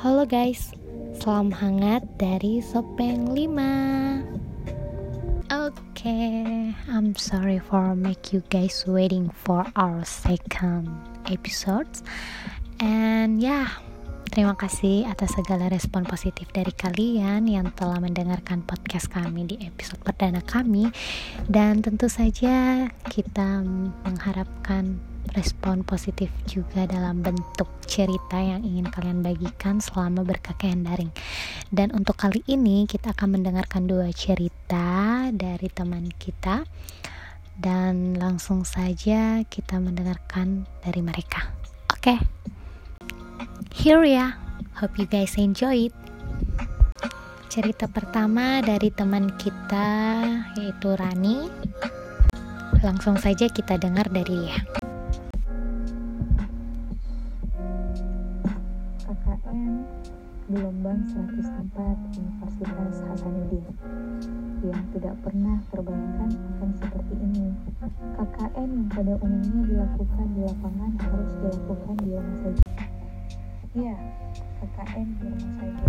Halo guys, salam hangat dari Sopeng 5 Oke, okay, I'm sorry for make you guys waiting for our second episode. And yeah, terima kasih atas segala respon positif dari kalian yang telah mendengarkan podcast kami di episode perdana kami. Dan tentu saja kita mengharapkan respon positif juga dalam bentuk cerita yang ingin kalian bagikan selama berkakaian daring. Dan untuk kali ini kita akan mendengarkan dua cerita dari teman kita dan langsung saja kita mendengarkan dari mereka. Oke. Okay. Here ya. Hope you guys enjoy it. Cerita pertama dari teman kita yaitu Rani. Langsung saja kita dengar dari dia. Hasanuddin yang tidak pernah terbayangkan akan seperti ini. KKN yang pada umumnya dilakukan di lapangan harus dilakukan di rumah saja. Ya, KKN di rumah saja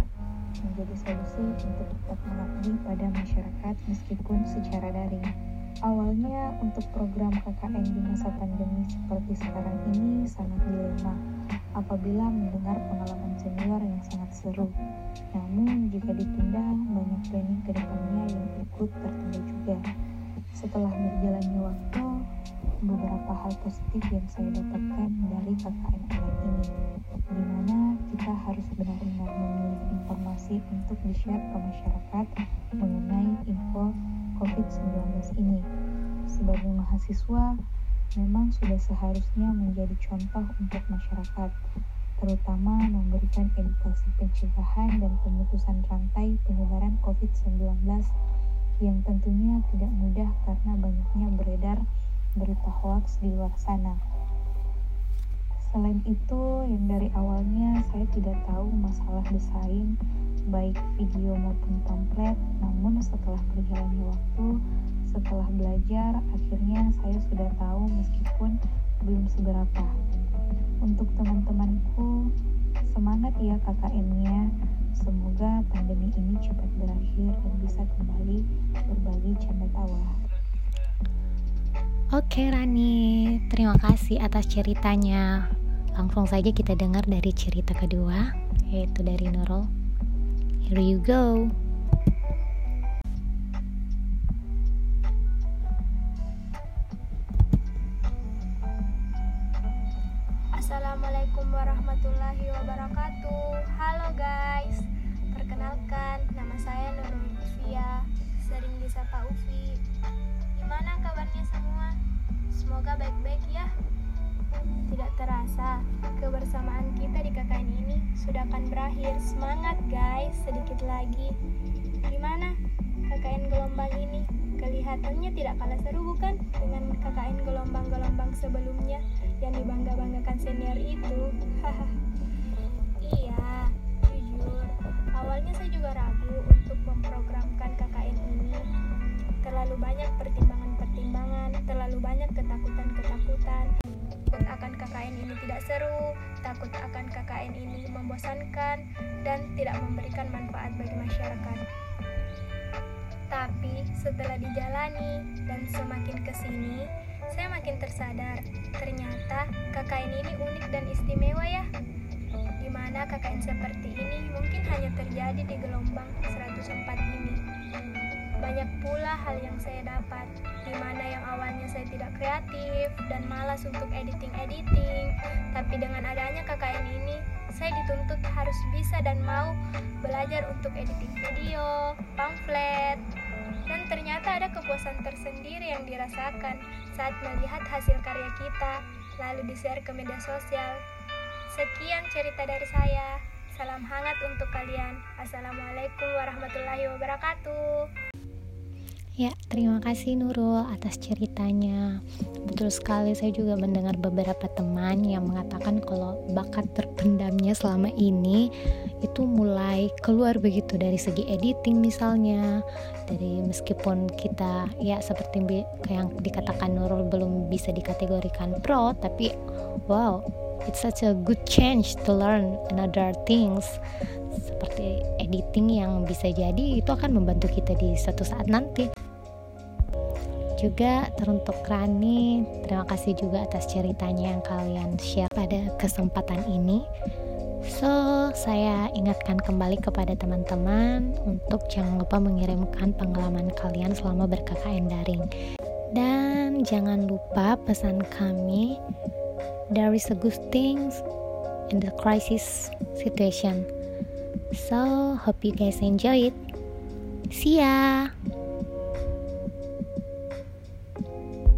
menjadi solusi untuk tetap mengabdi pada masyarakat meskipun secara daring. Awalnya untuk program KKN di masa pandemi seperti sekarang ini sangat dilema apabila mendengar pengalaman senior yang sangat seru. Namun, jika ditunda, banyak planning ke depannya yang ikut tertunda juga. Setelah berjalannya waktu, beberapa hal positif yang saya dapatkan dari KKN online ini, di mana kita harus benar-benar memilih informasi untuk di-share ke masyarakat mengenai info COVID-19 ini. Sebagai mahasiswa, memang sudah seharusnya menjadi contoh untuk masyarakat, terutama memberikan edukasi pencegahan dan pemutusan rantai penyebaran COVID-19 yang tentunya tidak mudah karena banyaknya beredar berita hoax di luar sana. Selain itu, yang dari awalnya saya tidak tahu masalah desain, baik video maupun template, namun setelah berjalannya waktu, setelah belajar, akhirnya saya sudah tahu meskipun belum seberapa. Untuk teman-temanku, semangat ya KKN-nya. Semoga pandemi ini cepat berakhir dan bisa kembali berbagi canda tawa. Oke Rani, terima kasih atas ceritanya. Langsung saja kita dengar dari cerita kedua, yaitu dari Nurul. Here you go. Assalamualaikum warahmatullahi wabarakatuh. Halo guys. Perkenalkan nama saya Nurul Ufia. Sering disapa Ufi. Gimana kabarnya semua? Semoga baik-baik ya. Tidak terasa Kebersamaan kita di KKN ini Sudah akan berakhir. Semangat guys. Sedikit lagi. Gimana KKN gelombang ini? Kelihatannya tidak kalah seru bukan KKN gelombang-gelombang sebelumnya yang dibangga-banggakan senior itu. iya, jujur, awalnya saya juga ragu untuk memprogramkan KKN ini. Terlalu banyak pertimbangan-pertimbangan, terlalu banyak ketakutan-ketakutan. Takut akan KKN ini tidak seru, takut akan KKN ini membosankan, dan tidak memberikan manfaat bagi masyarakat. Tapi setelah dijalani dan semakin ke sini, saya makin tersadar, ternyata KKN ini unik dan istimewa ya. Di mana KKN seperti ini mungkin hanya terjadi di gelombang 104 ini. Banyak pula hal yang saya dapat, di mana yang awalnya saya tidak kreatif dan malas untuk editing-editing, tapi dengan adanya KKN ini, saya dituntut harus bisa dan mau belajar untuk editing video, pamflet, dan ternyata ada kepuasan tersendiri yang dirasakan saat melihat hasil karya kita, lalu di-share ke media sosial. Sekian cerita dari saya. Salam hangat untuk kalian. Assalamualaikum warahmatullahi wabarakatuh. Ya, terima kasih Nurul atas ceritanya. Betul sekali, saya juga mendengar beberapa teman yang mengatakan kalau bakat terpendamnya selama ini itu mulai keluar begitu dari segi editing misalnya. Dari meskipun kita ya seperti yang dikatakan Nurul belum bisa dikategorikan pro, tapi wow, it's such a good change to learn another things seperti editing yang bisa jadi itu akan membantu kita di suatu saat nanti juga teruntuk Rani terima kasih juga atas ceritanya yang kalian share pada kesempatan ini So, saya ingatkan kembali kepada teman-teman untuk jangan lupa mengirimkan pengalaman kalian selama ber-KKN daring. Dan jangan lupa pesan kami, there is a good things in the crisis situation. So, hope you guys enjoy it. See ya!